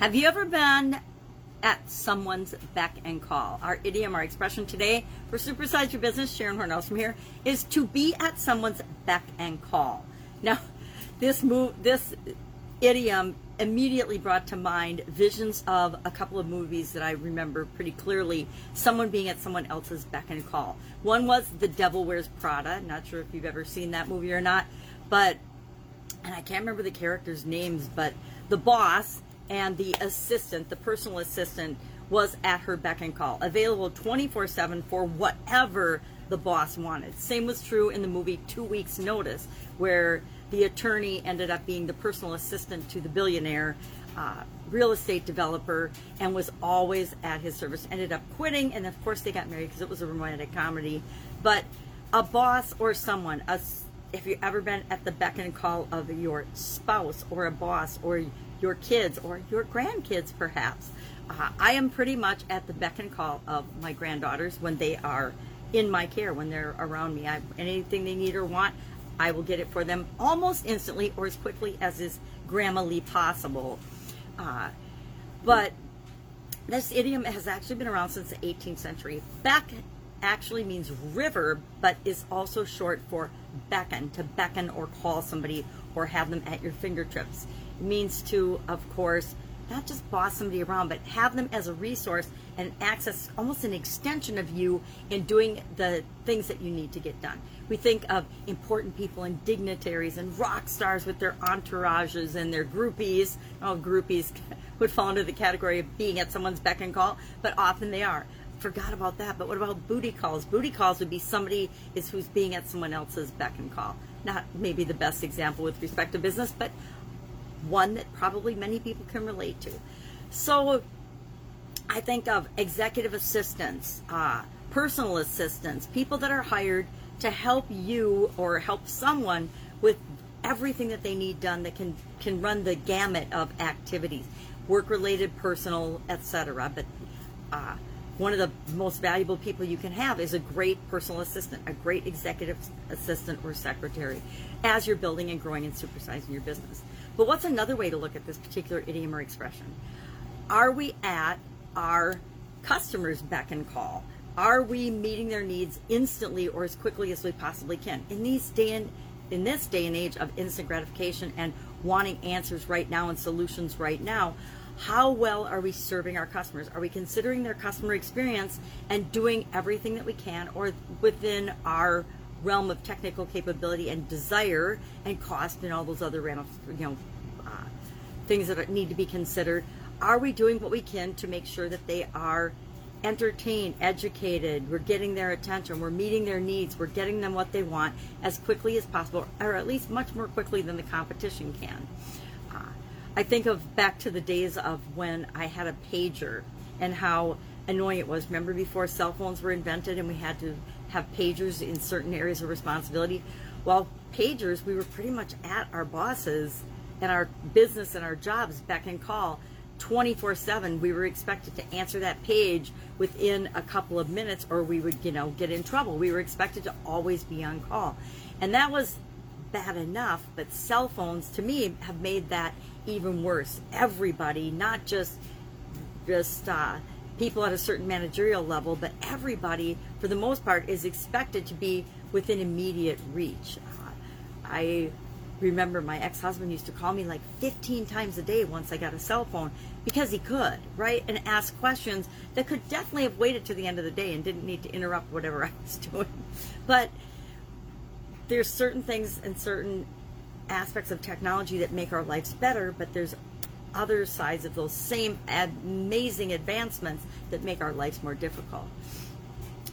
Have you ever been at someone's beck and call? Our idiom, our expression today for Supersize Your Business, Sharon Hornell from here, is to be at someone's beck and call. Now, this move, this idiom immediately brought to mind visions of a couple of movies that I remember pretty clearly. Someone being at someone else's beck and call. One was The Devil Wears Prada. Not sure if you've ever seen that movie or not, but and I can't remember the characters' names, but the boss and the assistant, the personal assistant, was at her beck and call, available 24 7 for whatever the boss wanted. Same was true in the movie Two Weeks Notice, where the attorney ended up being the personal assistant to the billionaire uh, real estate developer and was always at his service. Ended up quitting, and of course, they got married because it was a romantic comedy. But a boss or someone, a if you've ever been at the beck and call of your spouse or a boss or your kids or your grandkids, perhaps. Uh, I am pretty much at the beck and call of my granddaughters when they are in my care, when they're around me. I, anything they need or want, I will get it for them almost instantly or as quickly as is grammarly possible. Uh, but this idiom has actually been around since the 18th century. Beck actually means river, but is also short for beckon, to beckon or call somebody or have them at your fingertips. Means to, of course, not just boss somebody around, but have them as a resource and access almost an extension of you in doing the things that you need to get done. We think of important people and dignitaries and rock stars with their entourages and their groupies. Oh, groupies would fall into the category of being at someone's beck and call, but often they are forgot about that. But what about booty calls? Booty calls would be somebody is who's being at someone else's beck and call. Not maybe the best example with respect to business, but one that probably many people can relate to. So I think of executive assistants, uh, personal assistants, people that are hired to help you or help someone with everything that they need done that can can run the gamut of activities, work related, personal, etc. But uh, one of the most valuable people you can have is a great personal assistant, a great executive assistant or secretary as you're building and growing and supersizing your business. But what's another way to look at this particular idiom or expression? Are we at our customers' beck and call? Are we meeting their needs instantly or as quickly as we possibly can? In these day and in this day and age of instant gratification and wanting answers right now and solutions right now, how well are we serving our customers? Are we considering their customer experience and doing everything that we can or within our realm of technical capability and desire and cost and all those other you know uh, things that need to be considered? Are we doing what we can to make sure that they are entertained, educated, we're getting their attention, we're meeting their needs, we're getting them what they want as quickly as possible, or at least much more quickly than the competition can? I think of back to the days of when I had a pager and how annoying it was. Remember before cell phones were invented and we had to have pagers in certain areas of responsibility? Well, pagers, we were pretty much at our bosses and our business and our jobs beck and call 24 7. We were expected to answer that page within a couple of minutes or we would, you know, get in trouble. We were expected to always be on call. And that was bad enough, but cell phones to me have made that even worse. Everybody, not just just uh, people at a certain managerial level, but everybody, for the most part, is expected to be within immediate reach. Uh, I remember my ex-husband used to call me like 15 times a day once I got a cell phone because he could, right? And ask questions that could definitely have waited to the end of the day and didn't need to interrupt whatever I was doing. But there's certain things and certain aspects of technology that make our lives better, but there's other sides of those same amazing advancements that make our lives more difficult.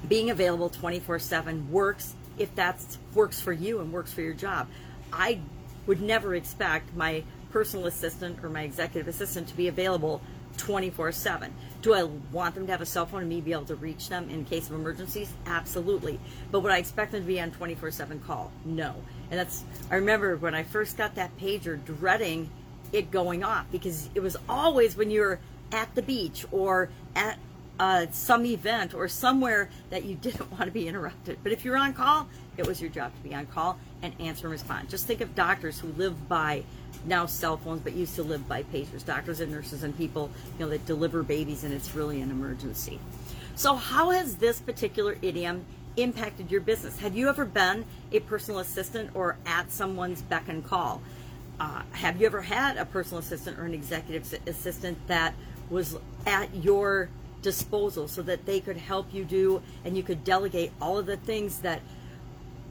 Being available 24/7 works if that works for you and works for your job. I would never expect my personal assistant or my executive assistant to be available 24 7. Do I want them to have a cell phone and me be able to reach them in case of emergencies? Absolutely. But would I expect them to be on 24 7 call? No. And that's, I remember when I first got that pager, dreading it going off because it was always when you're at the beach or at uh, some event or somewhere that you didn't want to be interrupted. But if you're on call, it was your job to be on call and answer and respond. Just think of doctors who live by now cell phones, but used to live by pagers, doctors and nurses and people, you know, that deliver babies and it's really an emergency. So how has this particular idiom impacted your business? Have you ever been a personal assistant or at someone's beck and call? Uh, have you ever had a personal assistant or an executive assistant that was at your disposal so that they could help you do and you could delegate all of the things that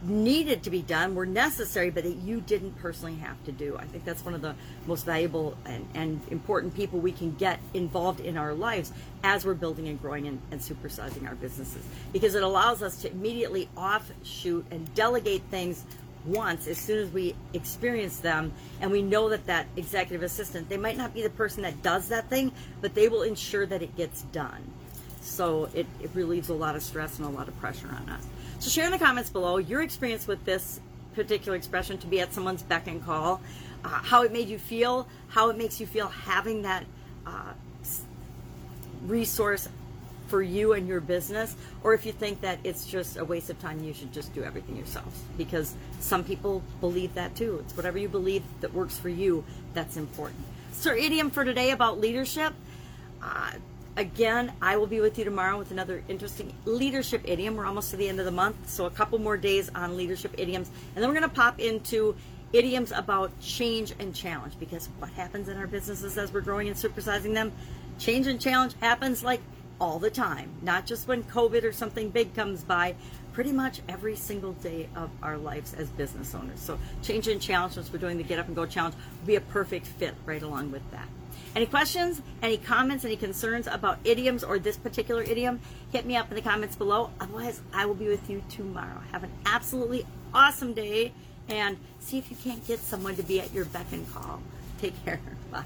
needed to be done were necessary but that you didn't personally have to do. I think that's one of the most valuable and, and important people we can get involved in our lives as we're building and growing and, and supersizing our businesses. Because it allows us to immediately offshoot and delegate things once as soon as we experience them and we know that that executive assistant they might not be the person that does that thing but they will ensure that it gets done. So it, it relieves a lot of stress and a lot of pressure on us so share in the comments below your experience with this particular expression to be at someone's beck and call uh, how it made you feel how it makes you feel having that uh, resource for you and your business, or if you think that it's just a waste of time, you should just do everything yourselves. Because some people believe that too. It's whatever you believe that works for you that's important. So, idiom for today about leadership. Uh, again, I will be with you tomorrow with another interesting leadership idiom. We're almost to the end of the month, so a couple more days on leadership idioms. And then we're going to pop into idioms about change and challenge because what happens in our businesses as we're growing and supersizing them? Change and challenge happens like all the time, not just when COVID or something big comes by, pretty much every single day of our lives as business owners. So, change and challenge, since we're doing the Get Up and Go challenge, will be a perfect fit right along with that. Any questions, any comments, any concerns about idioms or this particular idiom, hit me up in the comments below. Otherwise, I will be with you tomorrow. Have an absolutely awesome day and see if you can't get someone to be at your beck and call. Take care. Bye.